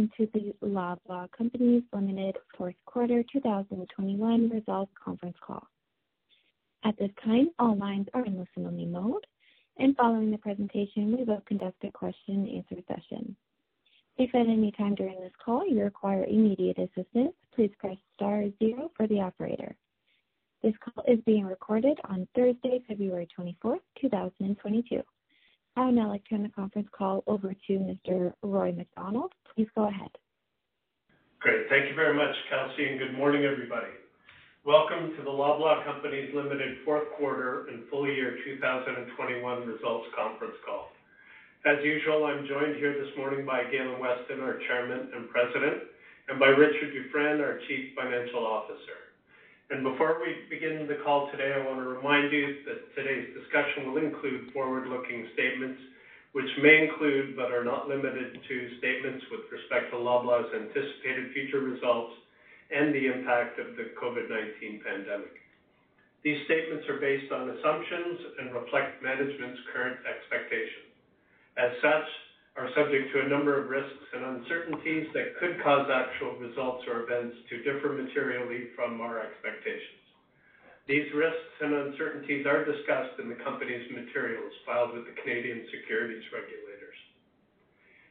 Welcome to the Loblaw Companies Limited Fourth Quarter 2021 Results Conference Call. At this time, all lines are in listen-only mode, and following the presentation, we will conduct a question and answer session. If at any time during this call you require immediate assistance, please press star zero for the operator. This call is being recorded on Thursday, February 24th, 2022. I would now like to turn the conference call over to Mr. Roy MacDonald. Please go ahead. Great. Thank you very much, Kelsey, and good morning, everybody. Welcome to the Loblaw Companies Limited Fourth Quarter and Full Year 2021 Results Conference Call. As usual, I'm joined here this morning by Galen Weston, our Chairman and President, and by Richard Dufresne, our Chief Financial Officer. And before we begin the call today, I want to remind you that today's discussion will include forward-looking statements, which may include, but are not limited to, statements with respect to Loblaw's anticipated future results and the impact of the COVID-19 pandemic. These statements are based on assumptions and reflect management's current expectations. As such, are subject to a number of risks and uncertainties that could cause actual results or events to differ materially from our expectations. These risks and uncertainties are discussed in the company's materials filed with the Canadian Securities Regulators.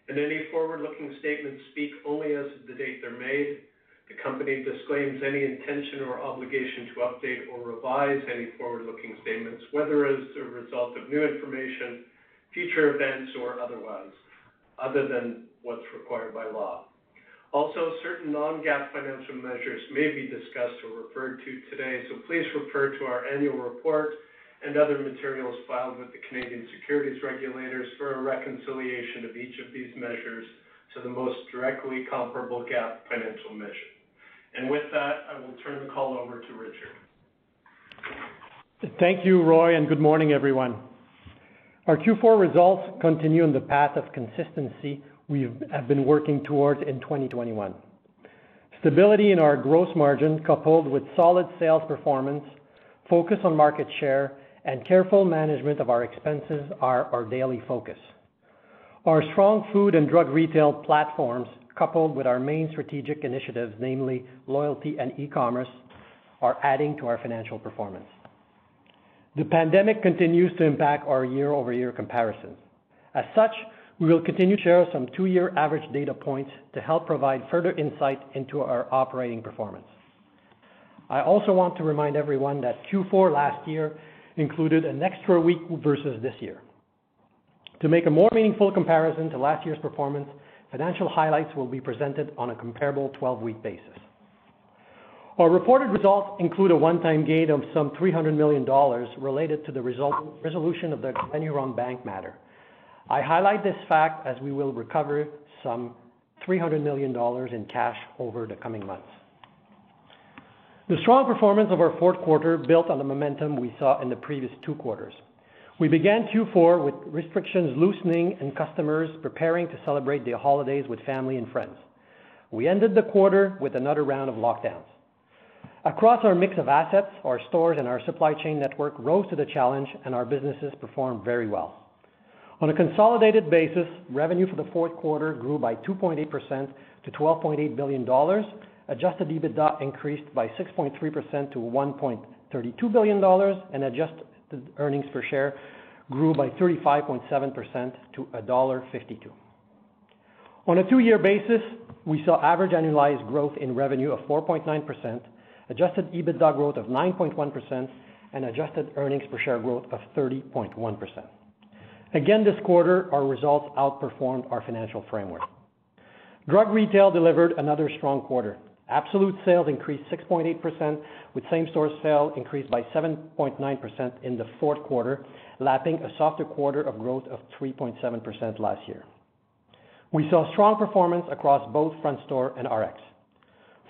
And Any forward-looking statements speak only as of the date they're made. The company disclaims any intention or obligation to update or revise any forward-looking statements, whether as a result of new information, future events, or otherwise, other than what's required by law. Also, certain non-GAAP financial measures may be discussed or referred to today, so please refer to our annual report and other materials filed with the Canadian Securities Regulators for a reconciliation of each of these measures to the most directly comparable GAAP financial measure. And With that, I will turn the call over to Richard. Thank you, Roy, and good morning, everyone. Our Q4 results continue on the path of consistency we have been working towards in 2021. Stability in our gross margin, coupled with solid sales performance, focus on market share, and careful management of our expenses are our daily focus. Our strong food and drug retail platforms, coupled with our main strategic initiatives, namely loyalty and e-commerce, are adding to our financial performance. The pandemic continues to impact our year-over-year comparisons. As such, we will continue to share some two-year average data points to help provide further insight into our operating performance. I also want to remind everyone that Q4 last year included an extra week versus this year. To make a more meaningful comparison to last year's performance, financial highlights will be presented on a comparable 12-week basis. Our reported results include a one-time gain of some 300 million dollars related to the resolution of the Glenhuron Bank matter. I highlight this fact as we will recover some 300 million dollars in cash over the coming months. The strong performance of our fourth quarter built on the momentum we saw in the previous two quarters. We began Q4 with restrictions loosening and customers preparing to celebrate the holidays with family and friends. We ended the quarter with another round of lockdowns. Across our mix of assets, our stores and our supply chain network rose to the challenge, and our businesses performed very well. On a consolidated basis, revenue for the fourth quarter grew by 2.8% to 12.8 billion dollars. Adjusted EBITDA increased by 6.3% to 1.32 billion dollars, and adjusted earnings per share grew by 35.7% to dollar 1.52. On a two-year basis, we saw average annualized growth in revenue of 4.9%, adjusted EBITDA growth of 9.1%, and adjusted earnings per share growth of 30.1%. Again, this quarter, our results outperformed our financial framework. Drug retail delivered another strong quarter. Absolute sales increased 6.8%, with same-store sales increased by 7.9% in the fourth quarter, lapping a softer quarter of growth of 3.7% last year. We saw strong performance across both front store and RX.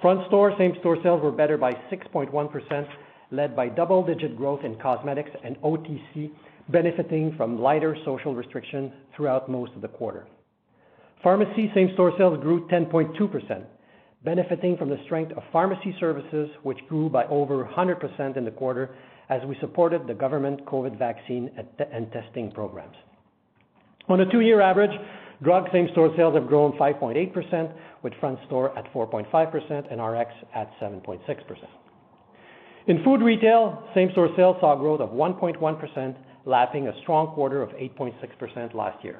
Front store same-store sales were better by 6.1%, led by double-digit growth in cosmetics and OTC, benefiting from lighter social restrictions throughout most of the quarter. Pharmacy same-store sales grew 10.2%, benefiting from the strength of pharmacy services, which grew by over 100% in the quarter as we supported the government COVID vaccine and testing programs. On a two-year average, drug same-store sales have grown 5.8%, with front store at 4.5% and RX at 7.6%. In food retail, same-store sales saw growth of 1.1%, lapping a strong quarter of 8.6% last year.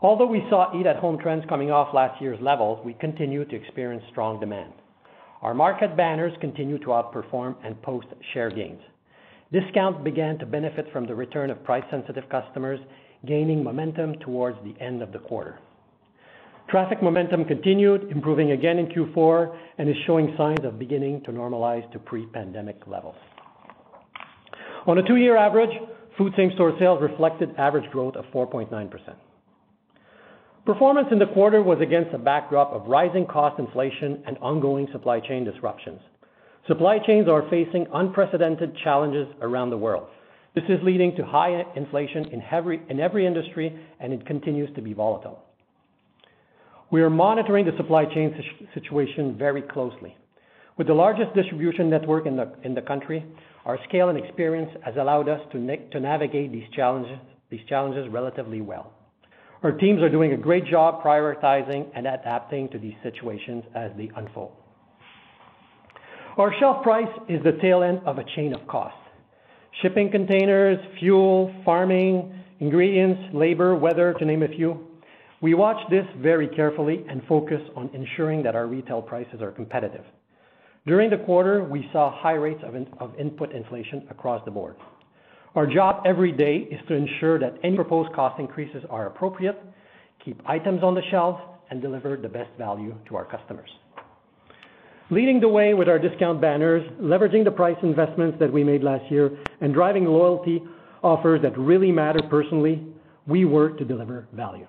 Although we saw eat-at-home trends coming off last year's levels, we continue to experience strong demand. Our market banners continue to outperform and post share gains. Discount began to benefit from the return of price-sensitive customers, gaining momentum towards the end of the quarter. Traffic momentum continued, improving again in Q4, and is showing signs of beginning to normalize to pre-pandemic levels. On a two-year average, food same-store sales reflected average growth of 4.9%. Performance in the quarter was against a backdrop of rising cost inflation and ongoing supply chain disruptions. Supply chains are facing unprecedented challenges around the world. This is leading to high inflation in every industry, and it continues to be volatile. We are monitoring the supply chain situation very closely. With the largest distribution network in the country, our scale and experience has allowed us to navigate these challenges relatively well. Our teams are doing a great job prioritizing and adapting to these situations as they unfold. Our shelf price is the tail end of a chain of costs. Shipping containers, fuel, farming, ingredients, labor, weather, to name a few. We watch this very carefully and focus on ensuring that our retail prices are competitive. During the quarter, we saw high rates of input inflation across the board. Our job every day is to ensure that any proposed cost increases are appropriate, keep items on the shelves, and deliver the best value to our customers. Leading the way with our discount banners, leveraging the price investments that we made last year, and driving loyalty offers that really matter personally, we work to deliver value.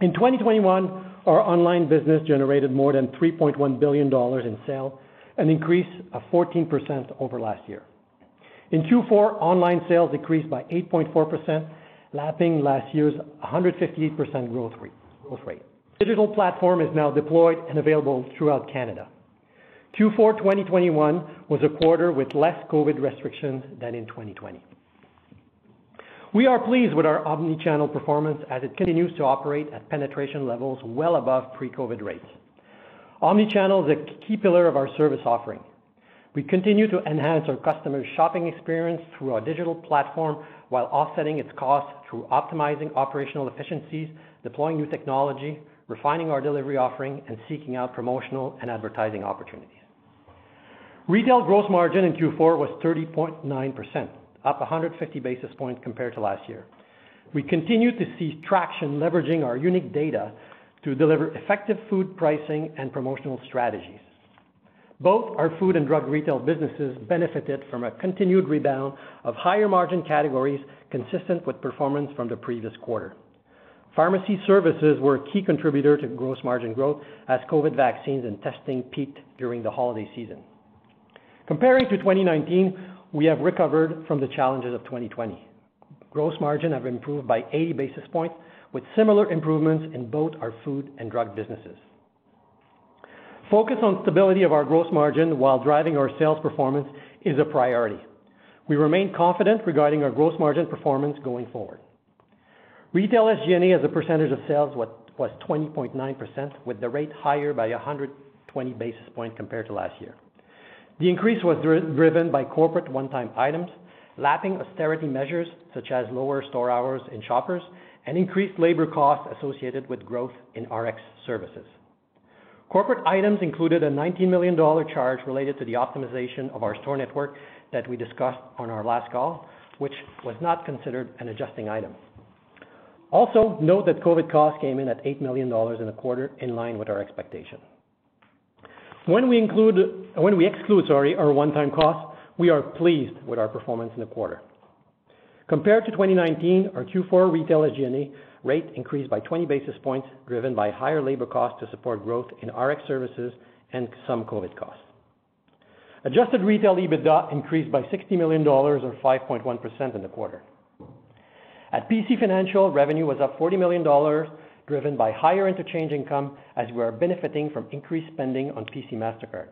In 2021, our online business generated more than 3.1 billion dollars in sales, an increase of 14% over last year. In Q4, online sales decreased by 8.4%, lapping last year's 158% growth rate. Digital platform is now deployed and available throughout Canada. Q4 2021 was a quarter with less COVID restrictions than in 2020. We are pleased with our omni-channel performance as it continues to operate at penetration levels well above pre-COVID rates. Omni-channel is a key pillar of our service offering. We continue to enhance our customers' shopping experience through our digital platform while offsetting its costs through optimizing operational efficiencies, deploying new technology, refining our delivery offering, and seeking out promotional and advertising opportunities. Retail gross margin in Q4 was 30.9%, up 150 basis points compared to last year. We continue to see traction leveraging our unique data to deliver effective food pricing and promotional strategies. Both our food and drug retail businesses benefited from a continued rebound of higher margin categories consistent with performance from the previous quarter. Pharmacy services were a key contributor to gross margin growth as COVID vaccines and testing peaked during the holiday season. Comparing to 2019, we have recovered from the challenges of 2020. Gross margin have improved by 80 basis points, with similar improvements in both our food and drug businesses. Focus on stability of our gross margin while driving our sales performance is a priority. We remain confident regarding our gross margin performance going forward. Retail SG&A as a percentage of sales was 20.9%, with the rate higher by 120 basis points compared to last year. The increase was driven by corporate one-time items, lapping austerity measures such as lower store hours in Shoppers, and increased labor costs associated with growth in RX services. Corporate items included a 19 million dollar charge related to the optimization of our store network that we discussed on our last call, which was not considered an adjusting item. Also, note that COVID costs came in at 8 million dollars in the quarter, in line with our expectation. When we include when we exclude, sorry, our one-time costs, we are pleased with our performance in the quarter. Compared to 2019, our Q4 retail SG&A rate increased by 20 basis points, driven by higher labor costs to support growth in RX services and some COVID costs. Adjusted retail EBITDA increased by 60 million dollars or 5.1% in the quarter. At PC Financial, revenue was up 40 million dollars, driven by higher interchange income as we are benefiting from increased spending on PC Mastercard.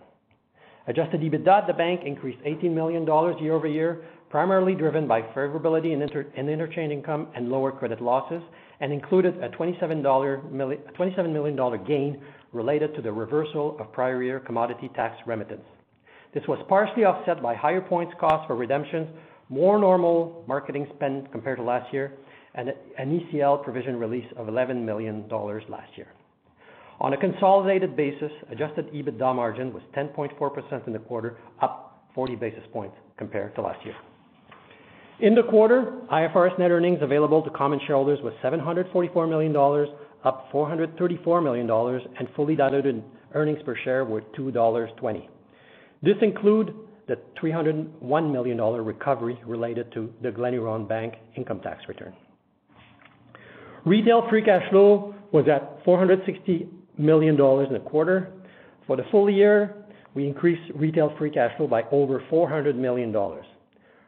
Adjusted EBITDA at the bank increased 18 million dollars year-over-year, primarily driven by favorability in interchange income and lower credit losses, and included a 27 million dollar gain related to the reversal of prior year commodity tax remittance. This was partially offset by higher points cost for redemptions, more normal marketing spend compared to last year, and an ECL provision release of 11 million dollars last year. On a consolidated basis, adjusted EBITDA margin was 10.4% in the quarter, up 40 basis points compared to last year. In the quarter, IFRS net earnings available to common shareholders was 744 million dollars, up 434 million dollars, and fully diluted earnings per share were 2.20 dollars. This include the 301 million dollar recovery related to the Glenhuron Bank income tax return. Retail free cash flow was at 460 million dollars in the quarter. For the full year, we increased retail free cash flow by over 400 million dollars.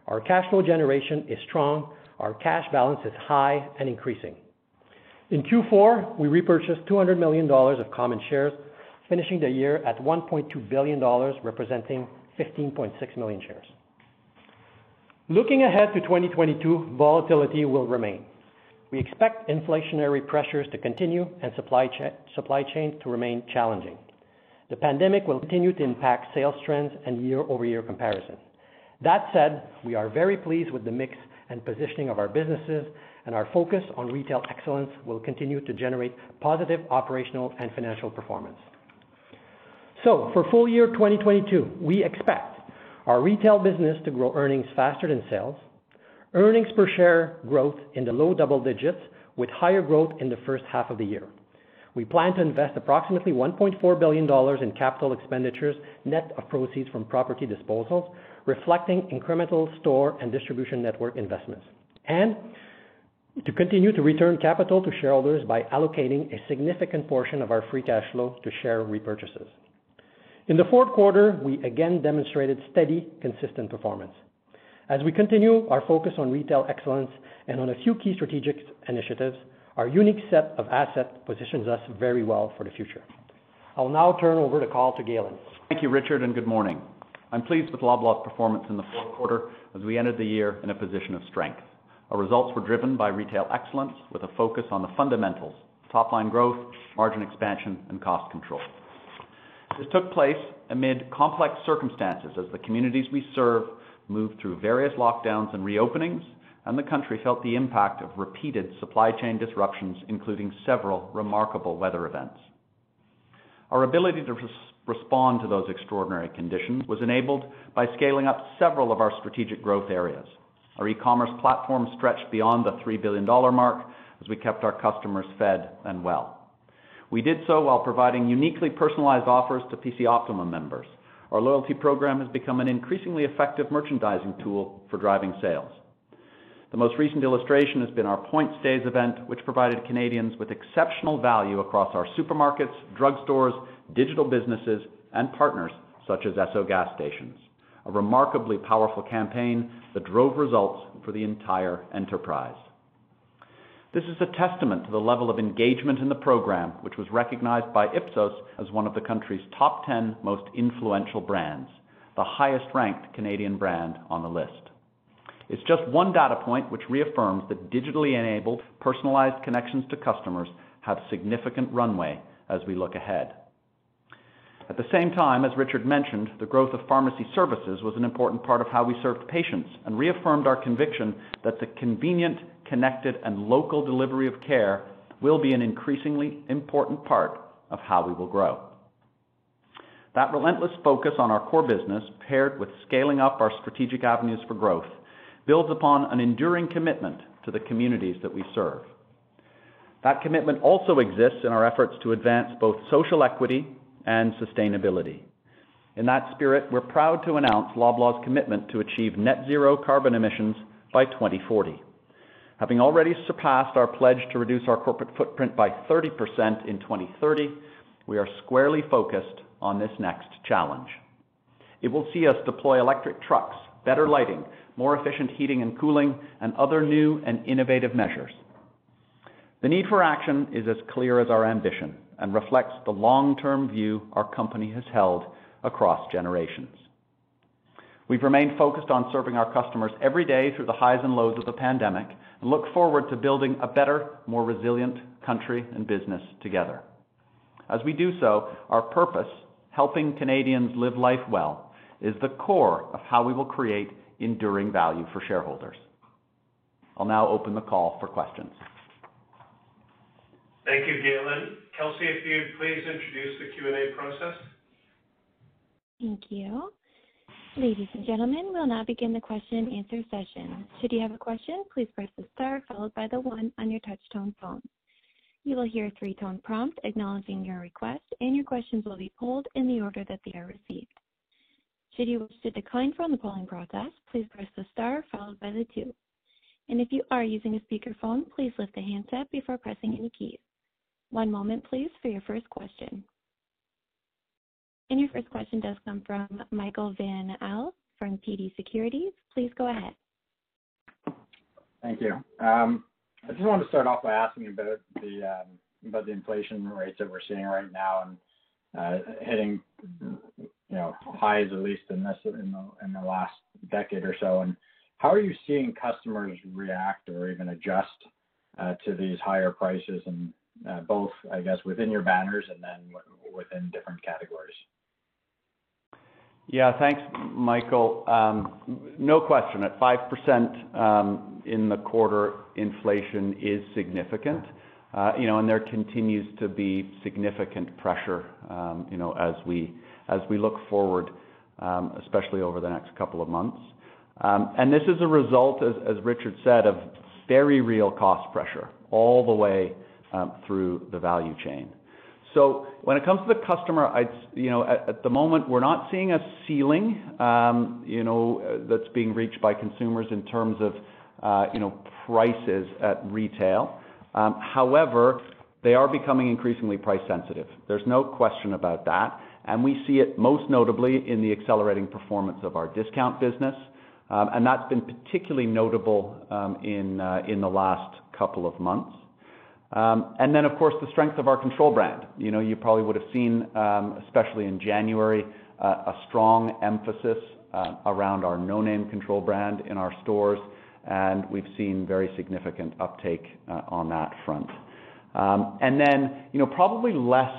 Our cash flow generation is strong, our cash balance is high and increasing. In Q4, we repurchased 200 million dollars of common shares, finishing the year at 1.2 billion dollars, representing 15.6 million shares. Looking ahead to 2022, volatility will remain. We expect inflationary pressures to continue and supply chain to remain challenging. The pandemic will continue to impact sales trends and year-over-year comparison. That said, we are very pleased with the mix and positioning of our businesses, and our focus on retail excellence will continue to generate positive operational and financial performance. So for full year 2022, we expect our retail business to grow earnings faster than sales, earnings per share growth in the low double digits with higher growth in the first half of the year. We plan to invest approximately 1.4 billion dollars in capital expenditures, net of proceeds from property disposals, reflecting incremental store and distribution network investments, and to continue to return capital to shareholders by allocating a significant portion of our free cash flow to share repurchases. In the fourth quarter, we again demonstrated steady, consistent performance. As we continue our focus on retail excellence and on a few key strategic initiatives, our unique set of assets positions us very well for the future. I'll now turn over the call to Galen. Thank you, Richard, and good morning. I'm pleased with Loblaw's performance in the fourth quarter as we ended the year in a position of strength. Our results were driven by retail excellence with a focus on the fundamentals, top line growth, margin expansion, and cost control. This took place amid complex circumstances as the communities we serve moved through various lockdowns and reopenings, and the country felt the impact of repeated supply chain disruptions, including several remarkable weather events. Our ability to respond to those extraordinary conditions was enabled by scaling up several of our strategic growth areas. Our e-commerce platform stretched beyond the 3 billion dollar mark as we kept our customers fed and well. We did so while providing uniquely personalized offers to PC Optimum members. Our loyalty program has become an increasingly effective merchandising tool for driving sales. The most recent illustration has been our Points Days event, which provided Canadians with exceptional value across our supermarkets, drugstores, digital businesses, and partners such as Esso gas stations. A remarkably powerful campaign that drove results for the entire enterprise. This is a testament to the level of engagement in the program, which was recognized by Ipsos as one of the country's top 10 most influential brands, the highest ranked Canadian brand on the list. It's just one data point which reaffirms that digitally enabled, personalized connections to customers have significant runway as we look ahead. At the same time, as Richard mentioned, the growth of pharmacy services was an important part of how we served patients and reaffirmed our conviction that the convenient, connected, and local delivery of care will be an increasingly important part of how we will grow. That relentless focus on our core business, paired with scaling up our strategic avenues for growth, builds upon an enduring commitment to the communities that we serve. That commitment also exists in our efforts to advance both social equity and sustainability. In that spirit, we're proud to announce Loblaw's commitment to achieve net zero carbon emissions by 2040. Having already surpassed our pledge to reduce our corporate footprint by 30% in 2030, we are squarely focused on this next challenge. It will see us deploy electric trucks, better lighting, more efficient heating and cooling, and other new and innovative measures. The need for action is as clear as our ambition and reflects the long-term view our company has held across generations. We've remained focused on serving our customers every day through the highs and lows of the pandemic and look forward to building a better, more resilient country and business together. As we do so, our purpose, helping Canadians live life well, is the core of how we will create enduring value for shareholders. I'll now open the call for questions. Thank you, Galen. Kelsey, if you'd please introduce the Q&A process. Thank you. Ladies and gentlemen, we'll now begin the question and answer session. Should you have a question, please press the star followed by the one on your touch-tone phone. You will hear a three-tone prompt acknowledging your request, and your questions will be polled in the order that they are received. Should you wish to decline from the polling process, please press the star followed by the two. And If you are using a speakerphone, please lift the handset before pressing any keys. One moment, please, for your first question. And your first question does come from Michael Van Aelst from TD Securities. Please go ahead. Thank you. Um, I just wanted to start off by asking about the um, inflation rates that we're seeing right now and uh, hitting, you know, highs at least in the last decade or so. And how are you seeing customers react or even adjust uh, to these higher prices and uh, both, I guess, within your banners and then within different categories? Yeah. Thanks, Michael. Um no question, at 5% um in the quarter, inflation is significant. Uh, you know, and there continues to be significant pressure, um, you know, as we as we look forward, especially over the next couple of months. And this is a result, as as Richard said, of very real cost pressure all the way through the value chain. So when it comes to the customer, you know, at the moment, we're not seeing a ceiling, you know, that's being reached by consumers in terms of, uh you know, prices at retail. Um however, they are becoming increasingly price sensitive. There's no question about that. And we see it most notably in the accelerating performance of our discount business. Um and that's been particularly notable um in uh in the last couple of months. And then, of course, the strength of our control brand. You know, you probably would have seen, um, especially in January, a strong emphasis around our No Name control brand in our stores, and we've seen very significant uptake on that front. Um and then, you know, probably less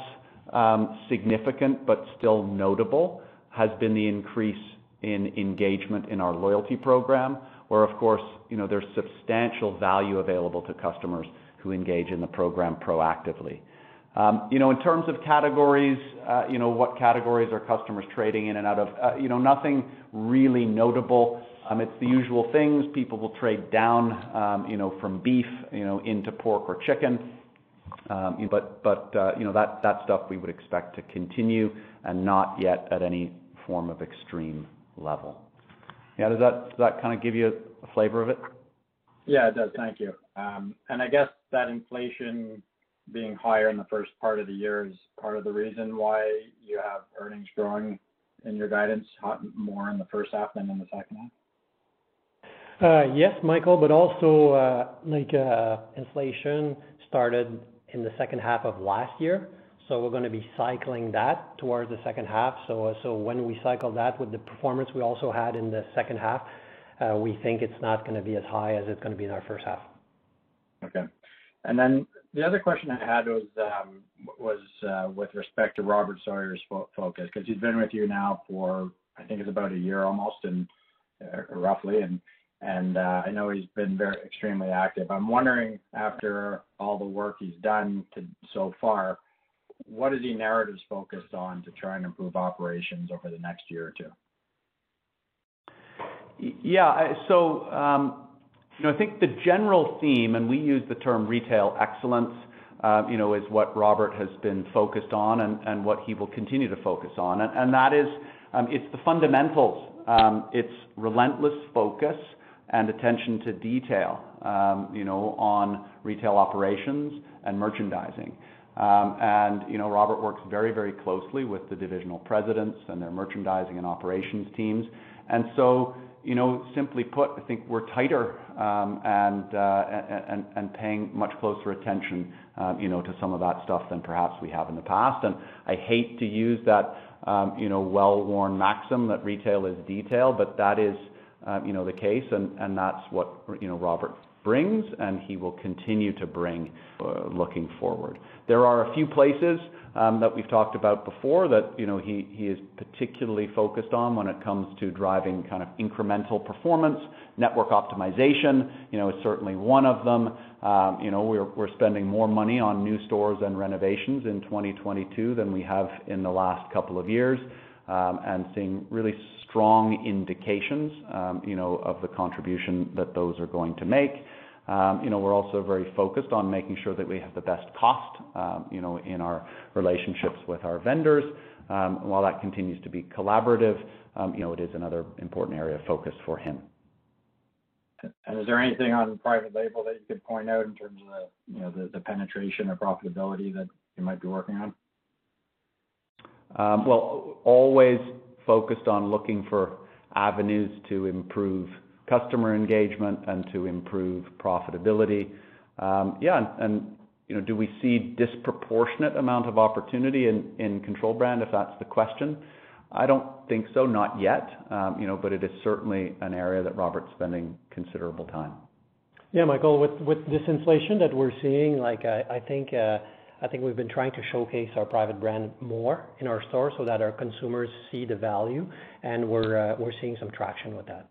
um significant but still notable has been the increase in engagement in our loyalty program, where, of course, you know, there's substantial value available to customers who engage in the program proactively. Um, you know, in terms of categories, uh, you know, what categories are customers trading in and out of? Uh, you know, nothing really notable. Um, it's the usual things. People will trade down, um, you know, from beef, you know, into pork or chicken. Um you but but uh you know that stuff we would expect to continue and not yet at any form of extreme level. Yeah. Does that kind of give you a flavor of it? Yeah, it does. Thank you. Um and I guess that inflation being higher in the first part of the year is part of the reason why you have earnings growing in your guidance more in the first half than in the second half? Yes, Michael, but also, like, inflation started in the second half of last year, so we're gonna be cycling that towards the second half. So uh so when we cycle that with the performance we also had in the second half, Uh, we think it's not gonna be as high as it's gonna be in our first half. Okay. And then the other question I had was um, uh, with respect to Robert Sawyer's focus, because he's been with you now for, I think it's about a year almost, and uh, roughly, and I know he's been very extremely active. I'm wondering, after all the work he's done so far, what is he narrowly focused on to try and improve operations over the next year or two? Yeah. So, um, you know, I think the general theme, and we use the term retail excellence, uh, you know, is what Robert has been focused on and what he will continue to focus on. And that is, um, it's the fundamentals. Um, it's relentless focus and attention to detail, you know, on retail operations and merchandising. And, you know, Robert works very, very closely with the divisional presidents and their merchandising and operations teams. You know, simply put, I think we're tighter um and uh and and paying much closer attention, you know, to some of that stuff than perhaps we have in the past. And I hate to use that, you know, well-worn maxim that retail is detail, but that is, you know, the case, and that's what, you know, Robert brings, and he will continue to bring, looking forward. There are a few places Um, that we've talked about before that, you know, he he is particularly focused on when it comes to driving kind of incremental performance. Network optimization, you know, is certainly one of them. Um, you know, we're we're spending more money on new stores and renovations in 2022 than we have in the last couple of years, um, and seeing really strong indications, you know, of the contribution that those are going to make. Um, you know, we're also very focused on making sure that we have the best cost, um, you know, in our relationships with our vendors. Um, while that continues to be collaborative, you know, it is another important area of focus for him. And is there anything on private label that you could point out in terms of the, you know, the penetration or profitability that you might be working on? Well, always focused on looking for avenues to improve customer engagement and to improve profitability. Um, yeah, and you know, do we see disproportionate amount of opportunity in control brand, if that's the question? I don't think so, not yet. Um, you know, but it is certainly an area that Robert's spending considerable time. Yeah, Michael, with this inflation that we're seeing, like, uh, I think we've been trying to showcase our private brand more in our stores so that our consumers see the value, and we're uh, seeing some traction with that.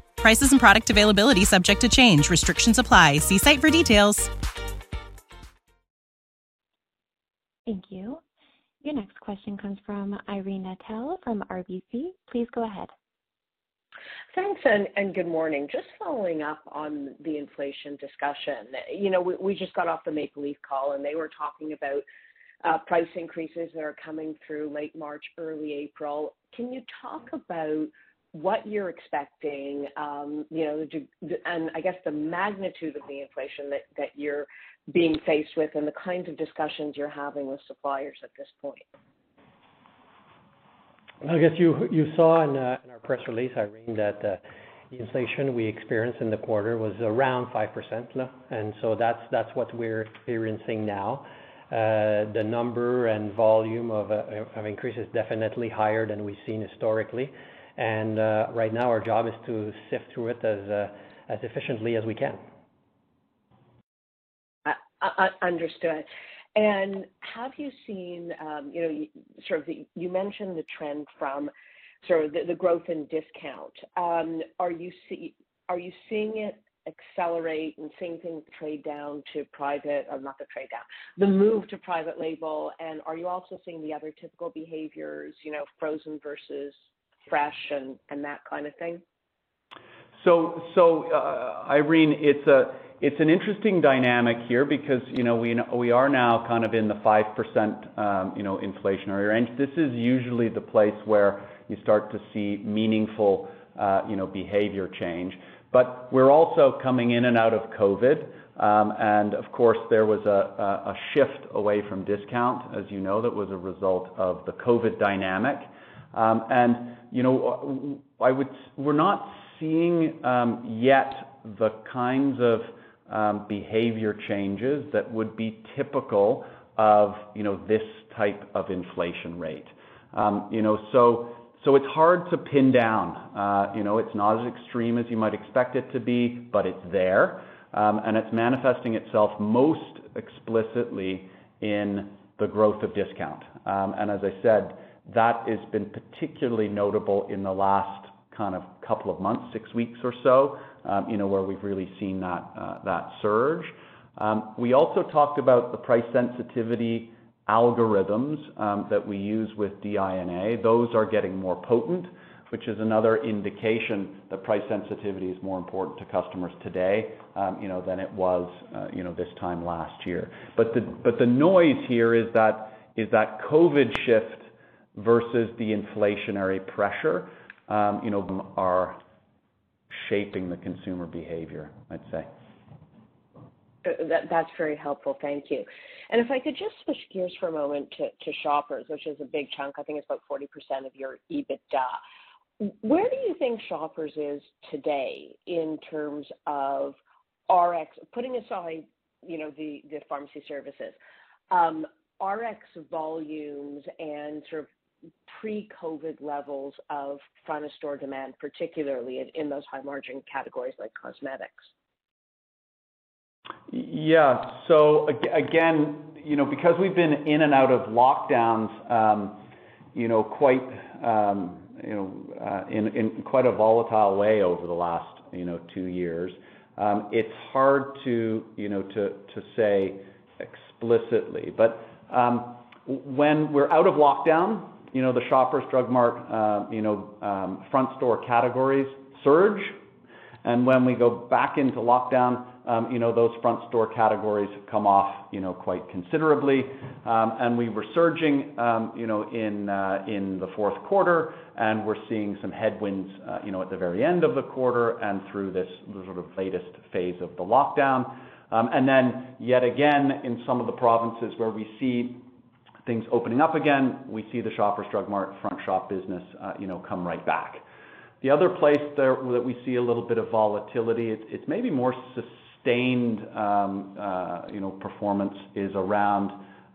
Prices and product availability subject to change. Restrictions apply. See site for details. Thank you. Your next question comes from Irene Nattel from RBC. Please go ahead. Thanks, and good morning. Just following up on the inflation discussion. You know, we just got off the Maple Leaf call, and they were talking about uh, price increases that are coming through late March, early April. Can you talk about what you're expecting, um, you know, and I guess the magnitude of the inflation that that you're being faced with and the kinds of discussions you're having with suppliers at this point? I guess you you saw in uh, in our press release, Irene, that the inflation we experienced in the quarter was around 5%. And so that's that's what we're experiencing now. Uh, The number and volume of increase is definitely higher than we've seen historically. And uh, right now our job is to sift through it as uh, efficiently as we can. Understood. And have you seen, um, you know, sort of the... you mentioned the trend from sort of the growth in discount. Um, are you seeing it accelerate and seeing things trade down to private or not the trade down, the move to private label? And are you also seeing the other typical behaviors, you know, frozen versus fresh and and that kind of thing? So, so uh, Irene, it's a it's an interesting dynamic here because, you know, we we are now kind of in the 5%, um, you know, inflationary range. This is usually the place where you start to see meaningful, uh, you know, behavior change. But we're also coming in and out of COVID. Um, and of course, there was a shift away from discount, as you know, that was a result of the COVID dynamic. Um, You know, I would we're not seeing yet the kinds of behavior changes that would be typical of, you know, this type of inflation rate. You know, so so it's hard to pin down. You know, it's not as extreme as you might expect it to be, but it's there. Um and it's manifesting itself most explicitly in the growth of discount. Um and as I said, that has been particularly notable in the last kind of couple of months, six weeks or so, um, you know, where we've really seen that uh, that surge. Um, we also talked about the price sensitivity algorithms um, that we use with DINA. Those are getting more potent, which is another indication that price sensitivity is more important to customers today, you know, than it was, uh, you know, this time last year. But the but the noise here is that COVID shift versus the inflationary pressure, um, you know, are shaping the consumer behavior, I'd say. Uh, that's very helpful. Thank you. And if I could just switch gears for a moment to Shoppers, which is a big chunk, I think it's about 40% of your EBITDA. Where do you think Shoppers is today in terms of Rx, putting aside, you know, the pharmacy services, um, Rx volumes and sort of pre-COVID levels of front of store demand, particularly in those high margin categories like cosmetics? Yeah. So again, you know, because we've been in and out of lockdowns, um, you know, quite, um, you know, uh, in in quite a volatile way over the last, you know, two years, um, it's hard to, you know, to say explicitly. But, when we're out of lockdown, you know, the Shoppers Drug Mart, um, you know, um, front store categories surge. And when we go back into lockdown, um, you know, those front store categories come off, you know, quite considerably. Um and we were surging, you know, in uh, in the fourth quarter, and we're seeing some headwinds, uh, you know, at the very end of the quarter and through this sort of latest phase of the lockdown. Um and then yet again, in some of the provinces where we see things opening up again, we see the Shoppers Drug Mart front shop business, uh, you know, come right back. The other place there that we see a little bit of volatility, it's maybe more sustained, um, uh, you know, performance is around,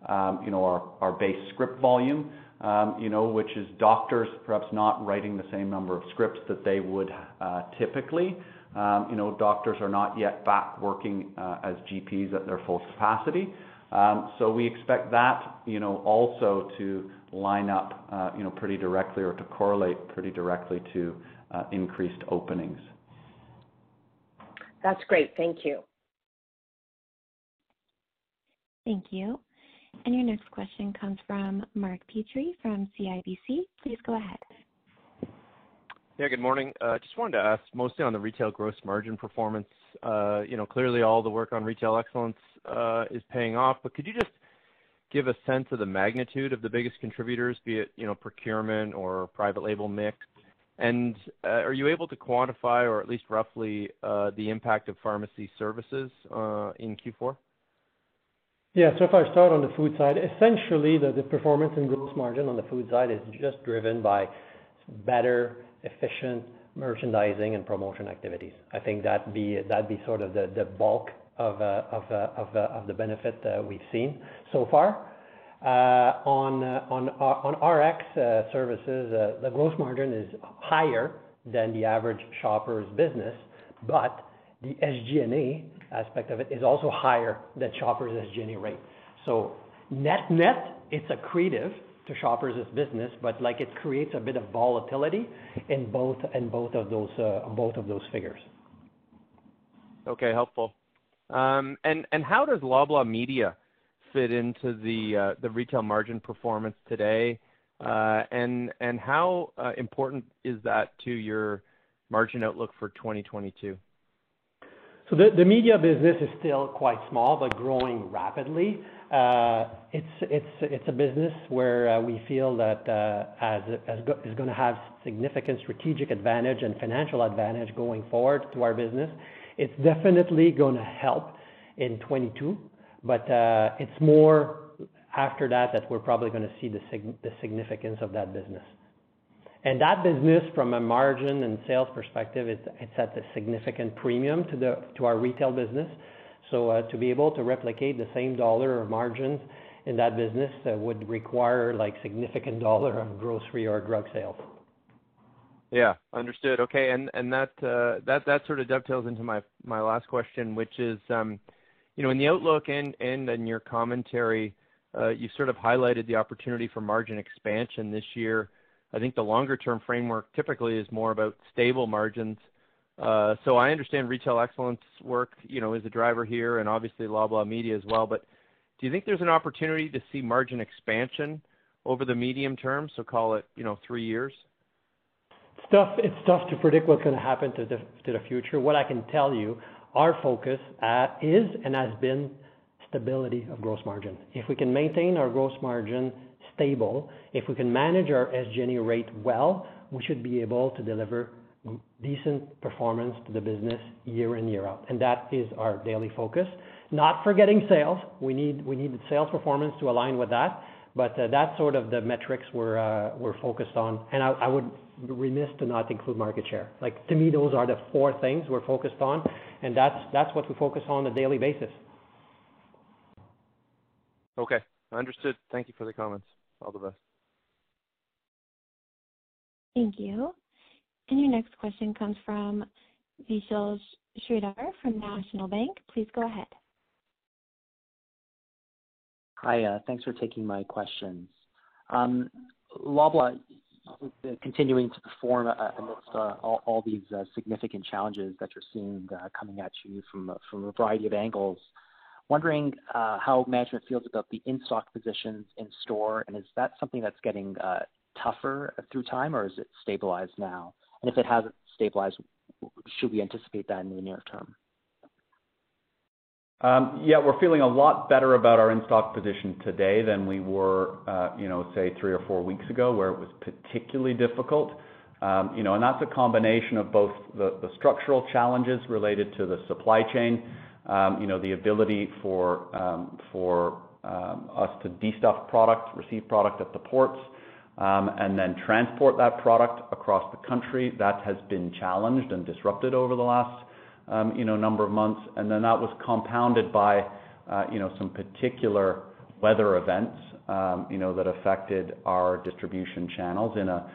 um, you know, our base script volume, um, you know, which is doctors perhaps not writing the same number of scripts that they would uh, typically. You know, doctors are not yet back working as GPs at their full capacity. Um, we expect that, you know, also to line up, uh, you know, pretty directly or to correlate pretty directly to uh, increased openings. That's great. Thank you. Thank you. And your next question comes from Mark Petrie from CIBC. Please go ahead. Yeah, good morning. Uh, just wanted to ask mostly on the retail gross margin performance. Uh, you know, clearly all the work on retail excellence uh, is paying off. But could you just give a sense of the magnitude of the biggest contributors, be it, you know, procurement or private label mix? And are you able to quantify or at least roughly the impact of pharmacy services in Q4? Yeah. So if I start on the food side, essentially the performance in gross margin on the food side is just driven by better efficient merchandising and promotion activities. I think that'd be sort of the bulk of uh of uh of uh of the benefit that we've seen so far. On on our on Rx services, the gross margin is higher than the average Shoppers business, but the SG&A aspect of it is also higher than Shoppers' SG&A rate. So Net-net, it's accretive to Shoppers' business, but like it creates a bit of volatility in both uh, of those figures. Okay. Helpful. Um and how does Loblaw Media fit into the uh, retail margin performance today? Uh, and how important is that to your margin outlook for 2022? The media business is still quite small, but growing rapidly. Uh, it's it's it's a business where uh, we feel that uh, is gonna have significant strategic advantage and financial advantage going forward to our business. It's definitely gonna help in 2022, but it's more after that that we're probably gonna see the the significance of that business. And that business from a margin and sales perspective, it's at a significant premium to the to our retail business. Uh, to be able to replicate the same dollar of margins in that business uh, would require like significant dollar of grocery or drug sales. Yeah. Understood. Okay. And that uh that sort of dovetails into my last question, which is, um, you know, in the outlook and and in your commentary, uh, you sort of highlighted the opportunity for margin expansion this year. I think the longer term framework typically is more about stable margins. Uh, I understand retail excellence work, you know, is a driver here and obviously Loblaw Media as well. But do you think there's an opportunity to see margin expansion over the medium term, so call it, you know, three years? It's tough it's tough to predict what's gonna happen to the future. What I can tell you, our focus is and has been stability of gross margin. If we can maintain our gross margin stable, if we can manage our SG&A rate well, we should be able to deliver decent performance to the business year in, year out. And that is our daily focus. Not forgetting sales. We need the sales performance to align with that, but uh, that's sort of the metrics uh, we're focused on. And I I would be remiss to not include market share. Like, to me, those are the four things we're focused on, and that's what we focus on a daily basis. Okay. Understood. Thank you for the comments. All the best. Thank you. And your next question comes from Vishal Shreedhar from National Bank. Please go ahead. Hi. Uh, thanks for taking my questions. Um, Loblaw continuing to perform uh, amidst uh, all these significant challenges that you're seeing coming at you from a variety of angles. Wondering how management feels about the in-stock positions in store, and is that something that's getting tougher through time, or is it stabilized now? And if it hasn't stabilized, should we anticipate that in the near term? Um, yeah, we're feeling a lot better about our in-stock position today than we were, uh, you know, say three or four weeks ago, where it was particularly difficult. Um, you know, and that's a combination of both the structural challenges related to the supply chain, um, you know, the ability for for us to destuff product, receive product at the ports, and then transport that product across the country. That has been challenged and disrupted over the last, um you know, number of months. And then that was compounded by, uh you know, some particular weather events, um you know, that affected our distribution channels in a,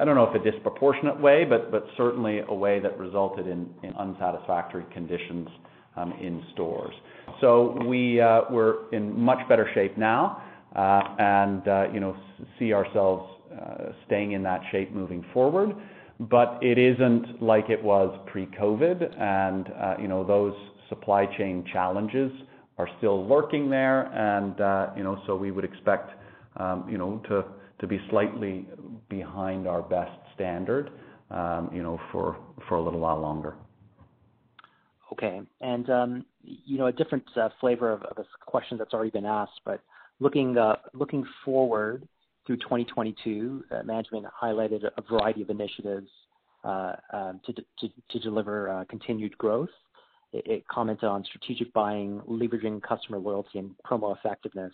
I don't know if a disproportionate way, but certainly a way that resulted in unsatisfactory conditions um in stores. So we uh we're in much better shape now, Uh, and uh, you know, see ourselves uh, staying in that shape moving forward. But it isn't like it was pre-COVID and you know, those supply chain challenges are still lurking there and you know, so we would expect um, you know, to be slightly behind our best standard um, you know, for a little while longer. Okay. And um, you know, a different flavor of a question that's already been asked, but looking uh looking forward through 2022, uh, management highlighted a variety of initiatives uh, um, to to deliver uh, continued growth. It commented on strategic buying, leveraging customer loyalty and promo effectiveness.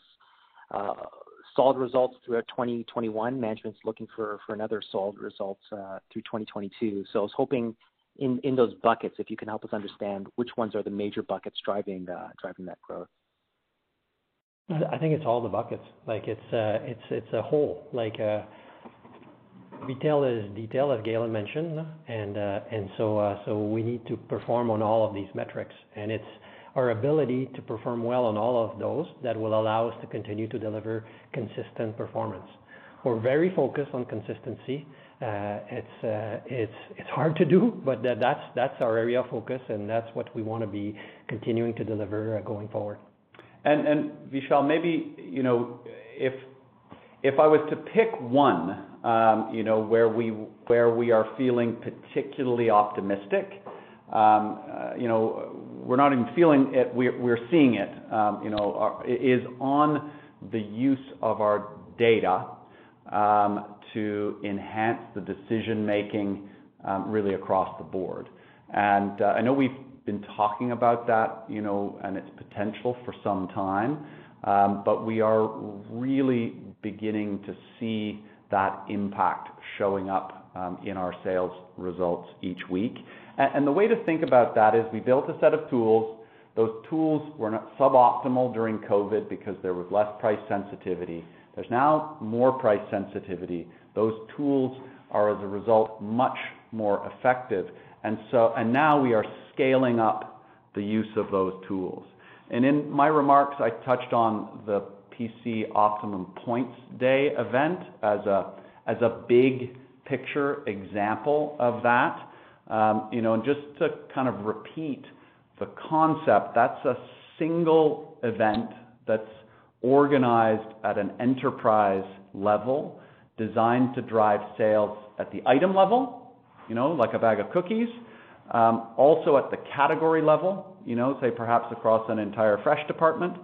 Solid results throughout 2021. Management's looking for for another solid results through 2022. So I was hoping in those buckets, if you can help us understand which ones are the major buckets driving uh driving that growth. I think it's all the buckets. Like, it's uh it's it's a whole. Like, retail is detail, as Galen mentioned. Uh and uh and so uh so we need to perform on all of these metrics. And it's our ability to perform well on all of those that will allow us to continue to deliver consistent performance. We're very focused on consistency. Uh it's uh it's it's hard to do, but that's that's our area of focus, and that's what we wanna be continuing to deliver going forward. Vishal, maybe, you know, if if I was to pick one, um, you know, where we where we are feeling particularly optimistic, um, uh, you know, we're not even feeling it, we're we're seeing it, um, you know, uh, is on the use of our data to enhance the decision-making really across the board. And uh, I know we've been talking about that, you know, and its potential for some time, um, but we are really beginning to see that impact showing up um, in our sales results each week. And the way to think about that is we built a set of tools Those tools were not suboptimal during COVID because there was less price sensitivity. There's now more price sensitivity. Those tools are, as a result, much more effective. And so and now we are scaling up the use of those tools. And in my remarks, I touched on the PC Optimum Points Day event as a as a big picture example of that. Um, you know, just to kind of repeat the concept, that's a single event that's organized at an enterprise level, designed to drive sales at the item level, you know, like a bag of cookies. Um, also at the category level, you know, say perhaps across an entire fresh department.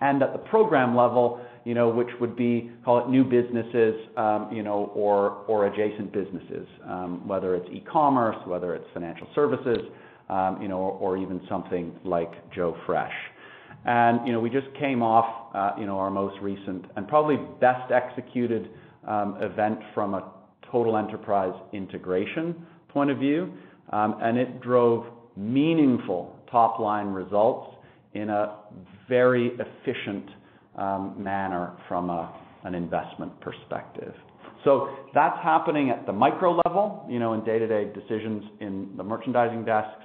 And at the program level, you know, which would be, call it new businesses, um, you know, or or adjacent businesses, um, whether it's e-commerce, whether it's financial services, you know, or even something like Joe Fresh. And, you know, we just came off, uh, you know, our most recent and probably best executed event from a total enterprise integration point of view. Um, and it drove meaningful top-line results in a very efficient um, manner from an investment perspective. So that's happening at the micro level, you know, in day-to-day decisions in the merchandising desks,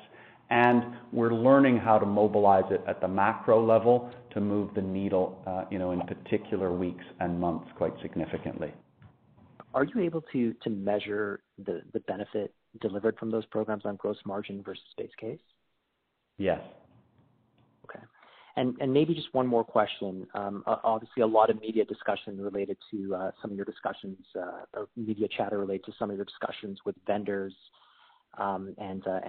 and we're learning how to mobilize it at the macro level to move the needle, uh, you know, in particular weeks and months quite significantly. Are you able to measure the benefit delivered from those programs on gross margin versus base case? Yes. Okay. And and maybe just one more question. Um, obviously a lot of media discussion related to uh, some of your discussions uh, or media chatter related to some of your discussions with vendors, um, and uh,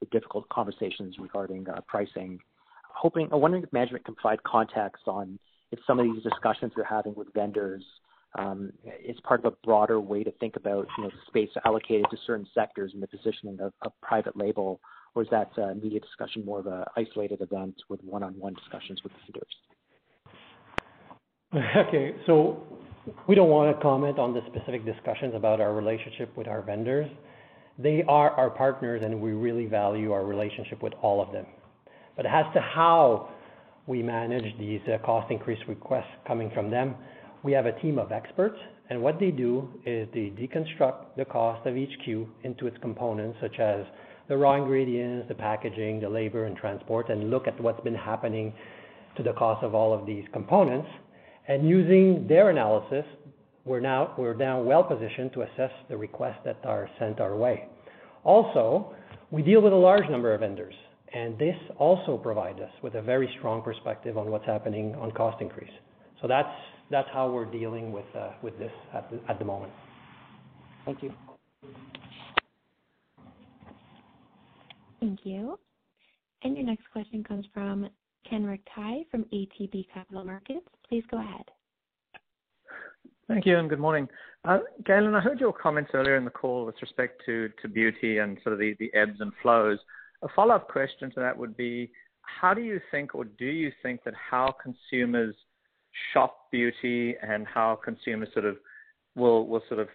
the difficult conversations regarding pricing. I'm wondering if management can provide context on if some of these discussions you're having with vendors is part of a broader way to think about, you know, space allocated to certain sectors and the positioning of private label, or is that uh, media discussion more of an isolated event with one-on-one discussions with the vendors? Okay. So we don't wanna comment on the specific discussions about our relationship with our vendors. They are our partners, and we really value our relationship with all of them. But as to how we manage these uh, cost increase requests coming from them, we have a team of experts, and what they do is they deconstruct the cost of each SKU into its components, such as the raw ingredients, the packaging, the labor and transport, and look at what's been happening to the cost of all of these components. And using their analysis, we're now we're now well-positioned to assess the requests that are sent our way. Also, we deal with a large number of vendors, and this also provides us with a very strong perspective on what's happening on cost increase. So That's how we're dealing with uh, this at the moment. Thank you. Thank you. And your next question comes from Kenric Tyghe from ATB Capital Markets. Please go ahead. Thank you, and good morning. Uh, Galen, I heard your comments earlier in the call with respect to beauty and sort of the ebbs and flows. A follow-up question to that would be, how do you think or do you think that how consumers shop beauty and how consumers sort of will will sort of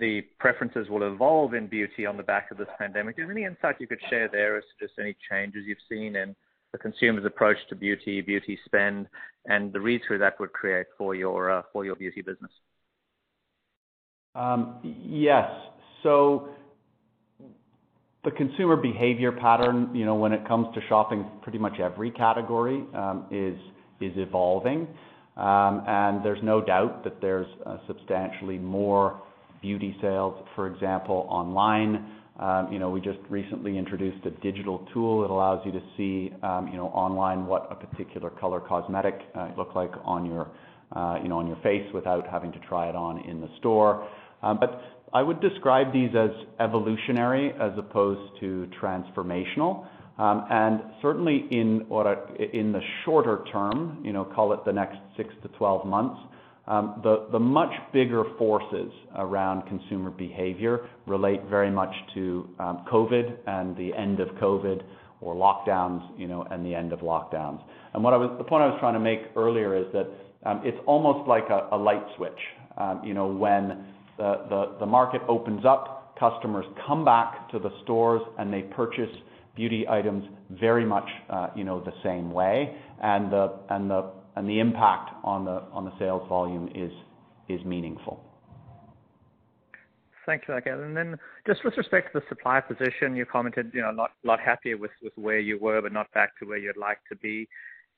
the preferences will evolve in beauty on the back of this pandemic? Is there any insight you could share there as to just any changes you've seen in the consumer's approach to beauty beauty spend, and the read-through that would create for your uh, for your beauty business? Um, yes. So the consumer behavior pattern, you know, when it comes to shopping pretty much every category, um, is is evolving. Um, there's no doubt that there's uh, substantially more beauty sales, for example, online. Um, you know, we just recently introduced a digital tool that allows you to see, um, you know, online what a particular color cosmetic uh, look like on your, uh, you know, on your face without having to try it on in the store. Um but I would describe these as evolutionary as opposed to transformational. Certainly in the shorter term, you know, call it the next six to 12 months, um, the the much bigger forces around consumer behavior relate very much to COVID and the end of COVID or lockdowns, you know, and the end of lockdowns. And what I was the point I was trying to make earlier is that um it's almost like a light switch. Um, you know, when the market opens up, customers come back to the stores, and they purchase beauty items very much, you know, the same way. And uh and the and the impact on the on the sales volume is is meaningful. Thanks for that, Galen. Just with respect to the supply position, you commented, you know, not happy with where you were, but not back to where you'd like to be.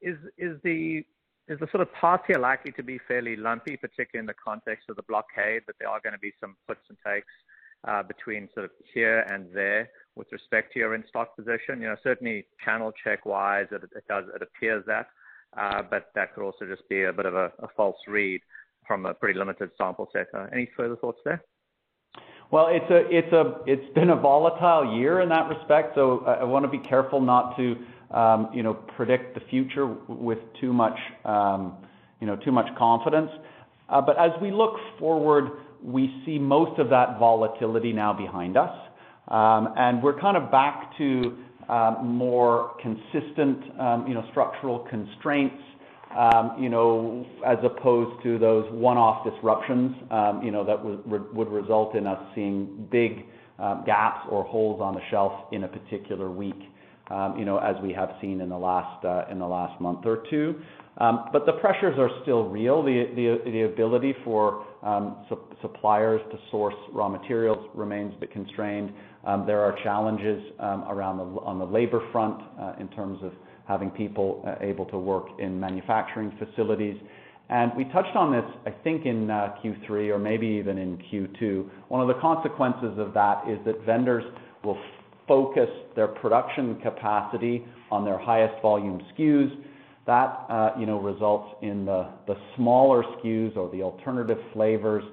Is is the is the sort of path here likely to be fairly lumpy, particularly in the context of the blockade, that there are gonna be some puts and takes Uh, between sort of here and there with respect to your in-stock position? You know, certainly channel check-wise, it does, it appears that, uh, but that could also just be a bit of a false read from a pretty limited sample set. Uh, any further thoughts there? Well, it's a it's a it's been a volatile year in that respect, so I wanna be careful not to, um, you know, predict the future with too much, um, you know, too much confidence. Uh but as we look forward, we see most of that volatility now behind us. Um and we're kind of back to um, more consistent, um, you know, structural constraints, um, you know, as opposed to those one-off disruptions, you know, that would result in us seeing big gaps or holes on the shelf in a particular week, you know, as we have seen in the last uh in the last month or two. But The pressures are still real. The ability for Um, suppliers to source raw materials remains a bit constrained. Um, there are challenges um, around on the labor front uh, in terms of having people uh, able to work in manufacturing facilities. And we touched on this, I think, in uh, Q3 or maybe even in Q2. One of the consequences of that is that vendors will focus their production capacity on their highest volume SKUs. That uh, you know results in the smaller SKUs or the alternative flavors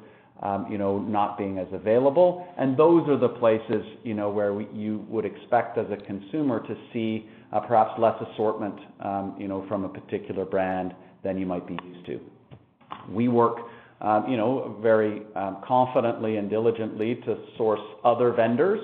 um, you know not being as available. And those are the places you know where you would expect as a consumer to see uh, perhaps less assortment um, you know from a particular brand than you might be used to. We work um, you know very confidently and diligently to source other vendors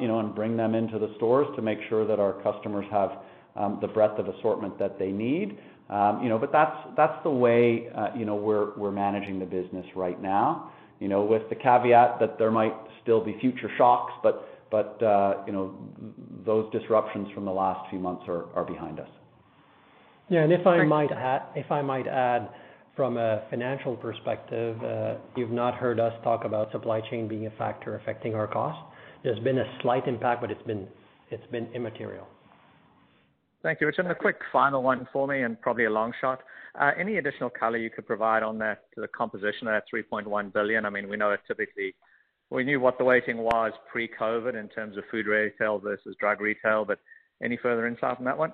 you know and bring them into the stores to make sure that our customers have Um, the breadth of assortment that they need. Um, you know, but that's that's the way uh, you know we're we're managing the business right now. You know, with the caveat that there might still be future shocks, but but uh you know, those disruptions from the last few months are are behind us. Yeah. And if I might ha if I might add from a financial perspective, uh, you've not heard us talk about supply chain being a factor affecting our cost. There's been a slight impact, but it's been it's been immaterial. Thank you. Richard, a quick final one for me and probably a long shot. Uh, Any additional color you could provide on that, the composition of that 3.1 billion? I mean, we know it typically. We knew what the weighting was pre-COVID in terms of food retail versus drug retail, but any further insight on that one?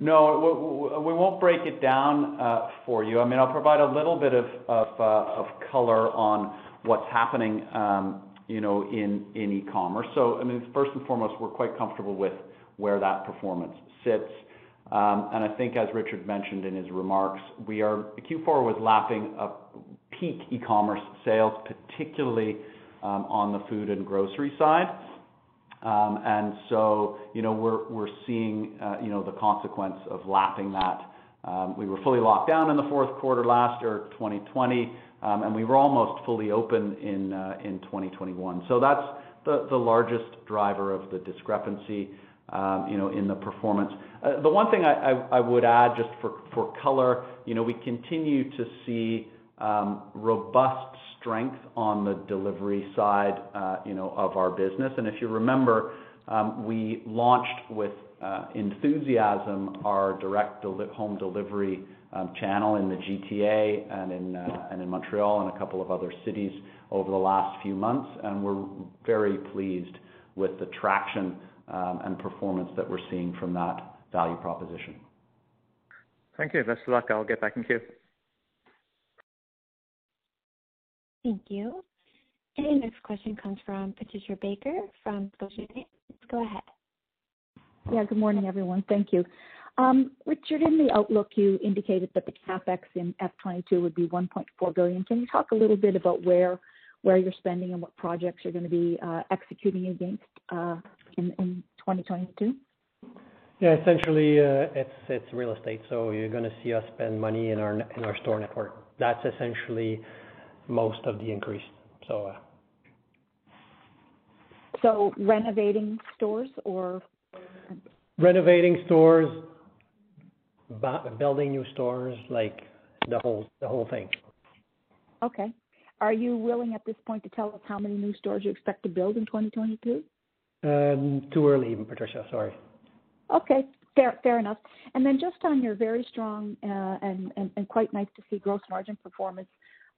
No. We won't break it down for you. I mean, I'll provide a little bit of uh of color on what's happening, um, you know, in in e-commerce. So, I mean, first and foremost, we're quite comfortable with where that performance sits. Um, and I think as Richard mentioned in his remarks, Q4 was lapping a peak e-commerce sales, particularly um, on the food and grocery side. Um, and so you know, we're seeing uh, you know, the consequence of lapping that. We were fully locked down in the fourth quarter last year, 2020, and we were almost fully open in uh, 2021. That's the largest driver of the discrepancy, Um, in the performance. Uh, the one thing I would add just for color, you know, we continue to see um, robust strength on the delivery side, uh, you know, of our business. And if you remember, um, we launched with uh, enthusiasm our direct home delivery channel in the GTA and in uh and in Montreal and a couple of other cities over the last few months, and we're very pleased with the traction Um, and performance that we're seeing from that value proposition. Thank you. Best of luck. I'll get back in queue. Thank you. The next question comes from Patricia Baker from Scotiabank. Go ahead. Yeah, good morning, everyone. Thank you. Um, Richard, in the outlook, you indicated that the CapEx in F22 would be 1.4 billion. Can you talk a little bit about where you're spending and what projects you're gonna be uh, executing against uh, in 2022? Yeah, essentially, uh, it's it's real estate. So you're gonna see us spend money in our in our store network. That's essentially most of the increase. So renovating stores or? Renovating stores, building new stores, like the whole, the whole thing. Okay. Are you willing at this point to tell us how many new stores you expect to build in 2022? Um, too early, Patricia, sorry. Okay, fair, fair enough. And then just on your very strong uh, and, and, and quite nice to see gross margin performance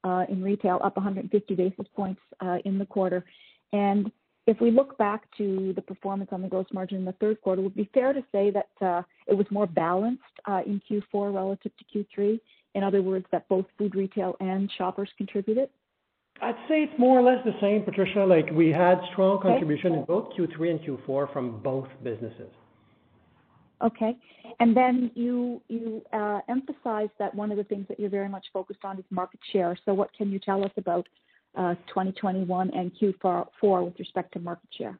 uh, in retail up 150 basis points uh, in the quarter. And if we look back to the performance on the gross margin in the third quarter, would it be fair to say that uh, it was more balanced uh, in Q4 relative to Q3? In other words, that both food retail and shoppers contributed? I'd say it's more or less the same, Patricia. Like we had strong contribution in both Q3 and Q4 from both businesses. Okay. And then you you uh, emphasized that one of the things that you're very much focused on is market share. So what can you tell us about uh, 2021 and Q4 with respect to market share?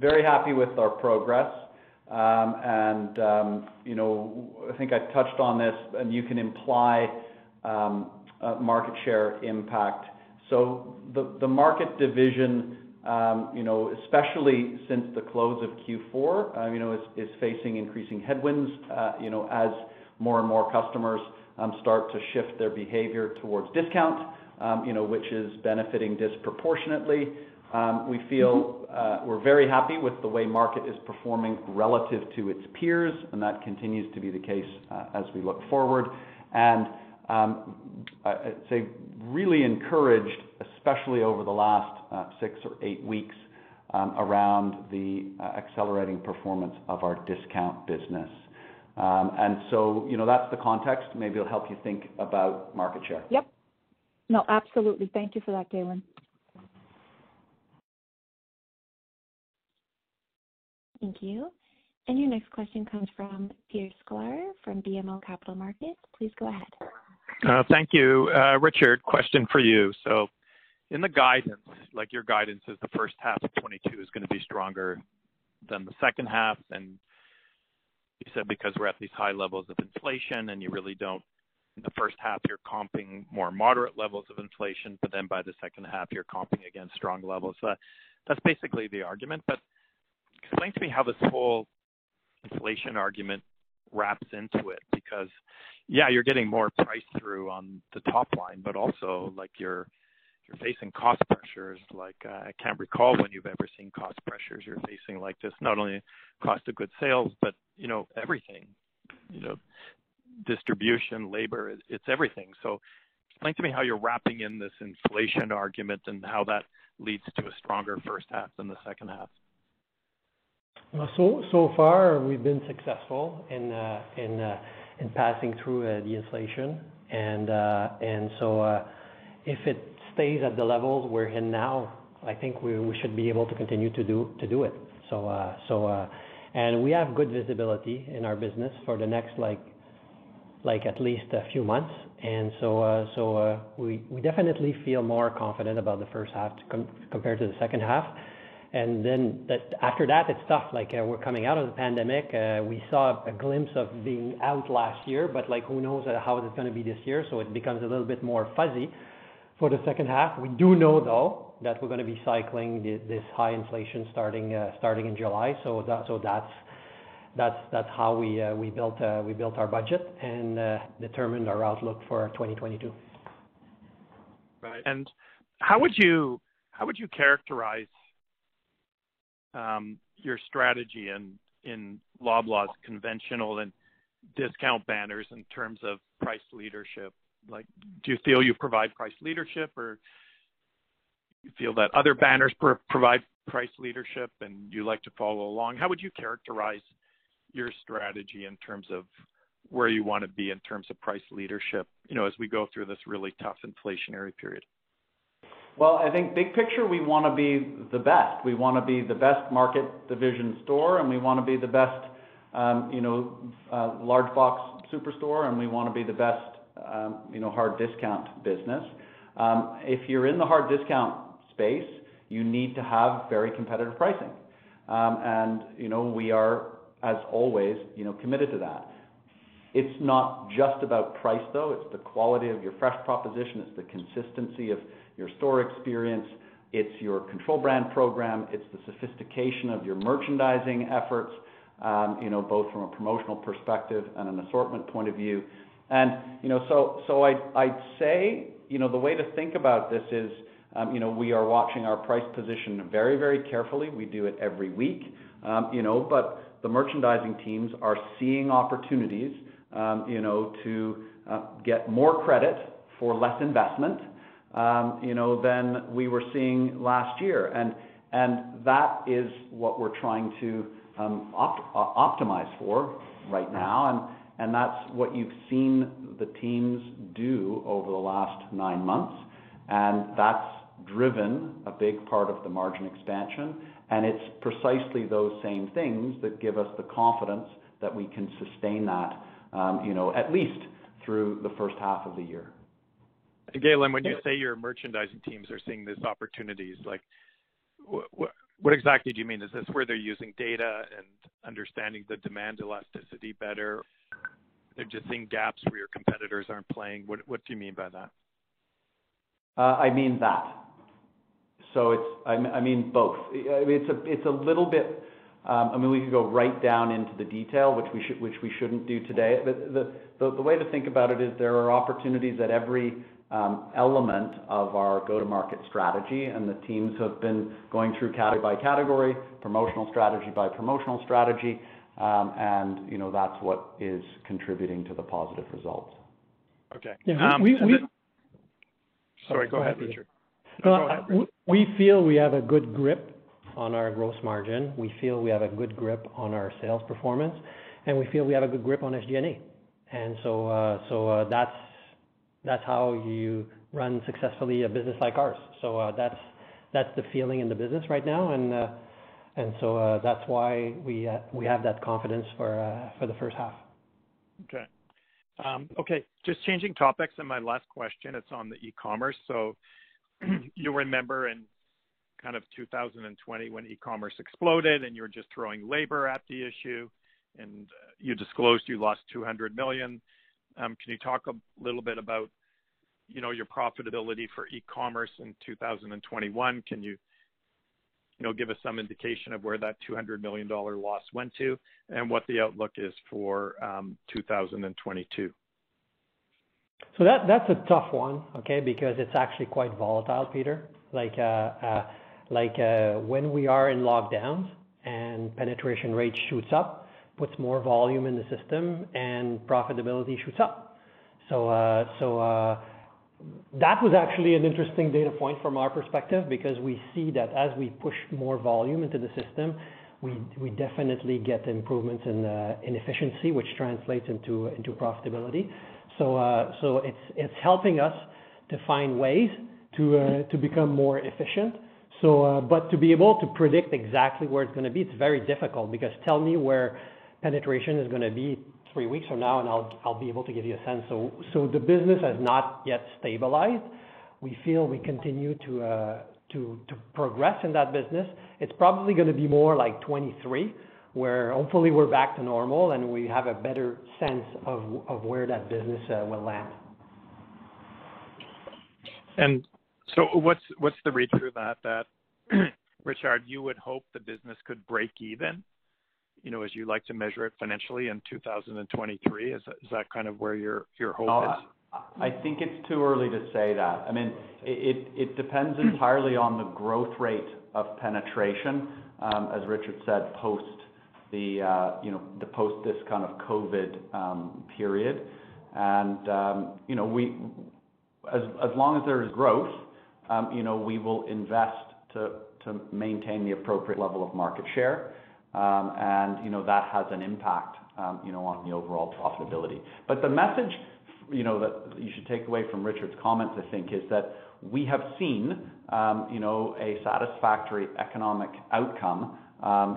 Very happy with our progress. Um, and um, you know, I think I touched on this, and you can imply um, market share impact. So the the market division um, you know, especially since the close of Q4, uh, you know, is facing increasing headwinds, uh, you know, as more and more customers um, start to shift their behavior towards discount, um, you know, which is benefiting disproportionately. We feel uh, we're very happy with the way market is performing relative to its peers, and that continues to be the case as we look forward. And I'd say really encouraged, especially over the last uh, six or eight weeks, um, around the uh, accelerating performance of our discount business. Um, and so, you know, that's the context. Maybe it'll help you think about market share. Yep. No, absolutely. Thank you for that, Galen. Thank you. And your next question comes from Peter Sklar from BMO Capital Markets. Please go ahead. Uh, thank you. Uh, Richard, question for you. So in the guidance, like your guidance is the first half of 22 is gonna be stronger than the second half, and you said because we're at these high levels of inflation and you really don't. In the first half, you're comping more moderate levels of inflation, but then by the second half, you're comping against strong levels. Uh, that's basically the argument. But explain to me how this whole inflation argument wraps into it, because yeah, you're getting more price through on the top line, but also like you're you're facing cost pressures like uh, I can't recall when you've ever seen cost pressures you're facing like this. Not only cost of goods sales, but you know everything. You know, distribution, labor, it's everything. So explain to me how you're wrapping in this inflation argument and how that leads to a stronger first half than the second half. So so far we've been successful in uh, in uh, in passing through uh, the inflation. And and so if it stays at the levels we're in now, I think we we should be able to continue to do to do it. So so and we have good visibility in our business for the next, like like at least a few months. And so so we we definitely feel more confident about the first half compared to the second half. And then that after that, it's tough. Like uh, we're coming out of the pandemic. Uh, we saw a glimpse of being out last year, but like who knows uh, how it's going to be this year. So it becomes a little bit more fuzzy for the second half. We do know though that we're going to be cycling the, this high inflation starting uh, starting in July. So that so that's that's that's how we uh, we built uh, we built our budget and uh, determined our outlook for 2022. Right. And how would you how would you characterize Um, your strategy in Loblaw's conventional and discount banners in terms of price leadership? Like, do you feel you provide price leadership, or you feel that other banners provide price leadership and you like to follow along? How would you characterize your strategy in terms of where you want to be in terms of price leadership, you know, as we go through this really tough inflationary period? Well, I think big picture, we want to be the best. We want to be the best market division store, and we want to be the best, um, you know, uh, large box superstore, and we want to be the best, um, you know, hard discount business. Um, if you're in the hard discount space, you need to have very competitive pricing. Um, and, you know, we are, as always, you know, committed to that. It's not just about price, though. It's the quality of your fresh proposition. It's the consistency of your store experience. it's your control brand program, it's the sophistication of your merchandising efforts, um, you know, both from a promotional perspective and an assortment point of view. And you know, so so I'd, I'd say, you know, the way to think about this is, um, you know, we are watching our price position very, very carefully. We do it every week, um, you know, but the merchandising teams are seeing opportunities, um, you know, to uh, get more credit for less investment, you know, than we were seeing last year. And and that is what we're trying to um, uh, optimize for right now. That's what you've seen the teams do over the last nine months. And that's driven a big part of the margin expansion. And it's precisely those same things that give us the confidence that we can sustain that, um, you know, at least through the first half of the year. Galen, when you say your merchandising teams are seeing these opportunities, like, what exactly do you mean? Is this where they're using data and understanding the demand elasticity better? They're just seeing gaps where your competitors aren't playing. What do you mean by that? Uh, I mean that. So it's I mean both. It's a it's a little bit. Um, I mean, we could go right down into the detail, which we should which we shouldn't do today. But the the way to think about it is there are opportunities at every element of our go-to-market strategy, and the teams have been going through category by category, promotional strategy by promotional strategy, um, and you know that's what is contributing to the positive results. Okay. Yeah, we, we, Sorry, go ahead, Richard. No, we feel we have a good grip on our gross margin. We feel we have a good grip on our sales performance, and we feel we have a good grip on SG&A. And so, uh, so uh, that's that's how you run successfully a business like ours. So uh, that's that's the feeling in the business right now, and uh, and so uh, that's why we uh, we have that confidence for uh, for the first half. Okay. Um, okay, just changing topics, and my last question, it's on the e-commerce. So you remember in kind of 2020 when e-commerce exploded and you were just throwing labor at the issue, and you disclosed you lost 200 million. Um, can you talk a little bit about, you know, your profitability for e-commerce in 2021? Can you know, give us some indication of where that $200 million loss went to and what the outlook is for 2022? Um, so that That's a tough one, okay? Because it's actually quite volatile, Peter. Like, uh, uh, like uh, when we are in lockdowns and penetration rate shoots up, puts more volume in the system and profitability shoots up. So, so that was actually an interesting data point from our perspective because we see that as we push more volume into the system, we definitely get improvements in uh, efficiency, which translates into profitability. So uh, so it's helping us to find ways to uh, become more efficient. But to be able to predict exactly where it's gonna be, it's very difficult because tell me where penetration is gonna be three weeks from now, and I'll I'll be able to give you a sense. So so the business has not yet stabilized. We feel we continue to uh, to to progress in that business. It's probably gonna be more like 2023, where hopefully we're back to normal, and we have a better sense of of where that business uh, will land. And so what's what's the read-through that? that, Richard, you would hope the business could break even you know, as you like to measure it financially in 2023? Is that kind of where your your hope is? I think it's too early to say that. I mean, it depends entirely on the growth rate of penetration, um, as Richard said, post the, uh, you know, the post this kind of COVID um, period. And um, You know, we as as long as there is growth, you know, we will invest to to maintain the appropriate level of market share. Um, and you know that has an impact um, you know on the overall profitability. But the message you know that you should take away from Richard's comments, I think, is that we have seen um, you know a satisfactory economic outcome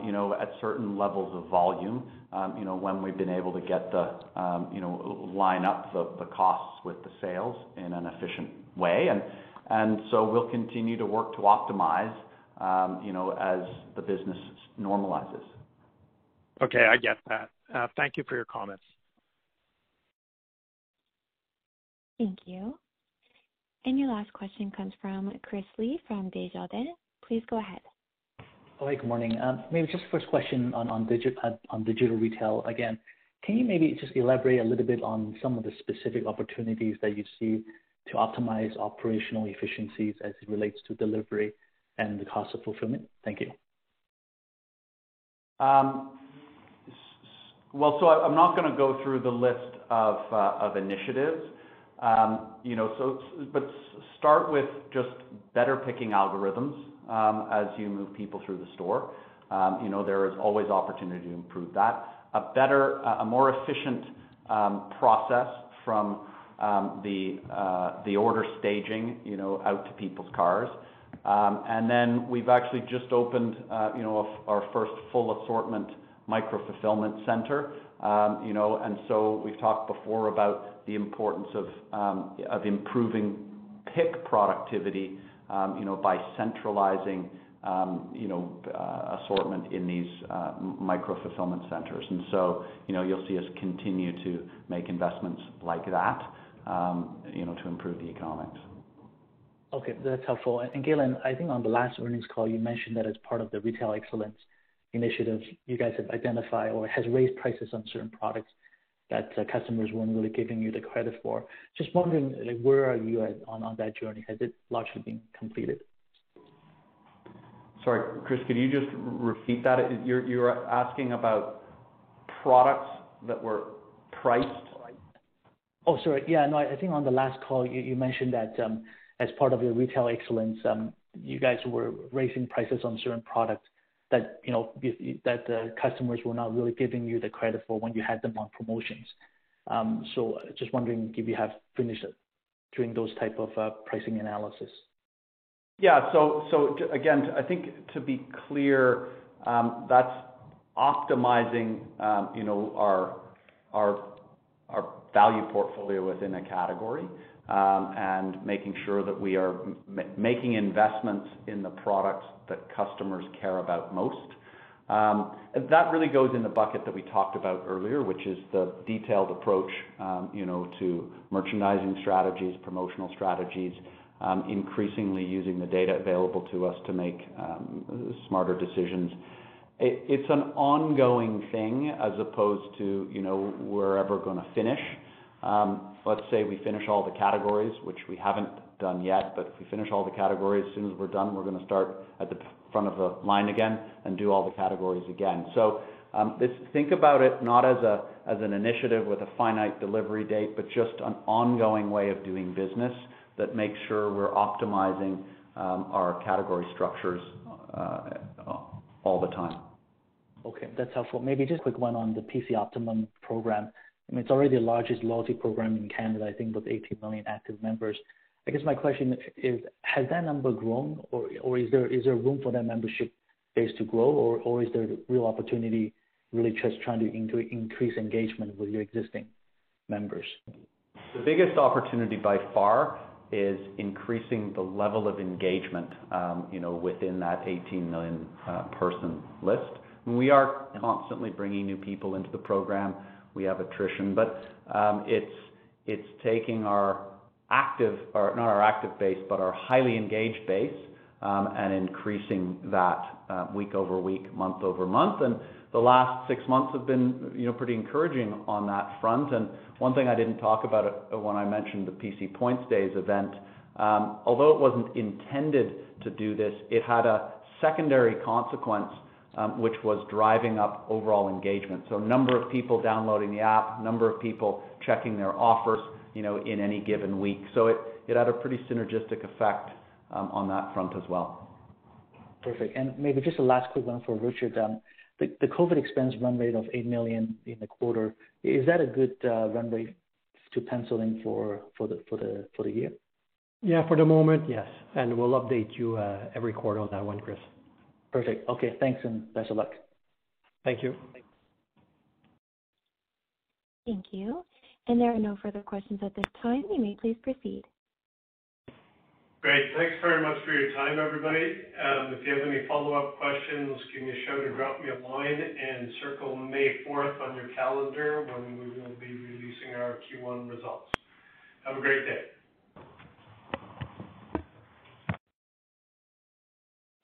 you know at certain levels of volume um, you know when we've been able to get the you know line up the, the costs with the sales in an efficient way and and so we'll continue to work to optimize Um, you know, as the business normalizes. Okay, I get that. Uh, thank you for your comments. Thank you. And your last question comes from Chris Li from Desjardins. Please go ahead. Hi, good morning. Um, maybe just first question on uh, on digital retail again. Can you maybe just elaborate a little bit on some of the specific opportunities that you see to optimize operational efficiencies as it relates to delivery and the cost of fulfillment? Thank you. Um, well, so I'm not gonna go through the list of uh, initiatives. Um, you know, so but start with just better picking algorithms um, as you move people through the store. You know, there is always opportunity to improve that. A better, a more efficient process from the uh, the order staging, you know, out to people's cars. Um, and then we've actually just opened, uh, you know, our first full assortment micro-fulfillment center. Um, you know, and so we've talked before about the importance of um of improving pick productivity, um, you know, by centralizing, you know, uh, assortment in these uh, micro-fulfillment centers. And so, you know, you'll see us continue to make investments like that, you know, to improve the economics. Okay, that's helpful. And Galen, I think on the last earnings call, you mentioned that as part of the retail excellence initiative, you guys have identified or has raised prices on certain products that uh, customers weren't really giving you the credit for. Just wondering, like, where are you at on that journey? Has it largely been completed? Sorry, Chris, could you just repeat that? You're asking about products that were priced? Oh, sorry. Yeah, no, I think on the last call you mentioned that, um, as part of your retail excellence, um, you guys were raising prices on certain products that, you know, that the customers were not really giving you the credit for when you had them on promotions. Um so uh, just wondering if you have finished doing those type of uh, pricing analysis. Yeah. So so again, I think to be clear, um, that's optimizing, um, you know, our our our value portfolio within a category, Um, and making sure that we are making investments in the products that customers care about most. Um, that really goes in the bucket that we talked about earlier, which is the detailed approach, um, you know, to merchandising strategies, promotional strategies, increasingly using the data available to us to make smarter decisions. It's an ongoing thing as opposed to, you know, we're ever gonna finish. Let's say we finish all the categories, which we haven't done yet, but if we finish all the categories, as soon as we're done, we're gonna start at the front of the line again and do all the categories again. So um, this think about it not as a, as an initiative with a finite delivery date, but just an ongoing way of doing business that makes sure we're optimizing um, our category structures uh, all the time. Okay, that's helpful. Maybe just a quick one on the PC Optimum program. Mean, it's already the largest loyalty program in Canada, I think with 18 million active members. I guess my question is, has that number grown or is there is there room for that membership base to grow or is there real opportunity really just trying to increase engagement with your existing members? The biggest opportunity by far is increasing the level of engagement, um, you know, within that 18 million uh, person list. We are constantly bringing new people into the program. We have attrition, but um it's it's taking our active or not our active base, but our highly engaged base, um, and increasing that um, week-over-week, month-over-month. And the last six months have been, you know, pretty encouraging on that front. And one thing I didn't talk about uh, when I mentioned the PC Points Days event, um, although it wasn't intended to do this, it had a secondary consequence, Um, which was driving up overall engagement. So number of people downloading the app, number of people checking their offers, you know, in any given week. So it had a pretty synergistic effect um, on that front as well. Perfect. And maybe just a last quick one for Richard. Um, the the COVID expense run rate of 8 million in the quarter, is that a good uh, run rate to pencil in for for the for the for the year? Yeah, for the moment, yes. And we'll update you uh, every quarter on that one, Chris. Perfect. Okay, thanks and best of luck. Thank you. Thank you. And there are no further questions at this time. You may please proceed. Great. Thanks very much for your time, everybody. Um, if you have any follow-up questions, give me a shout or drop me a line and circle May fourth on your calendar when we will be releasing our Q1 results. Have a great day.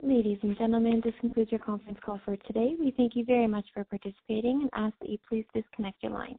Ladies and gentlemen, this concludes your conference call for today. We thank you very much for participating and ask that you please disconnect your line.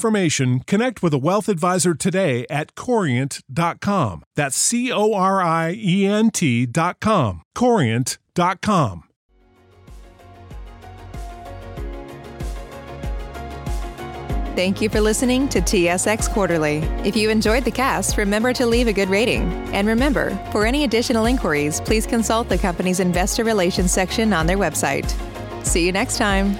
information, connect with a wealth advisor today at corient.com. That's C O R I E N T.com. Corient.com. Thank you for listening to TSX Quarterly. If you enjoyed the cast, remember to leave a good rating. And remember, for any additional inquiries, please consult the company's investor relations section on their website. See you next time.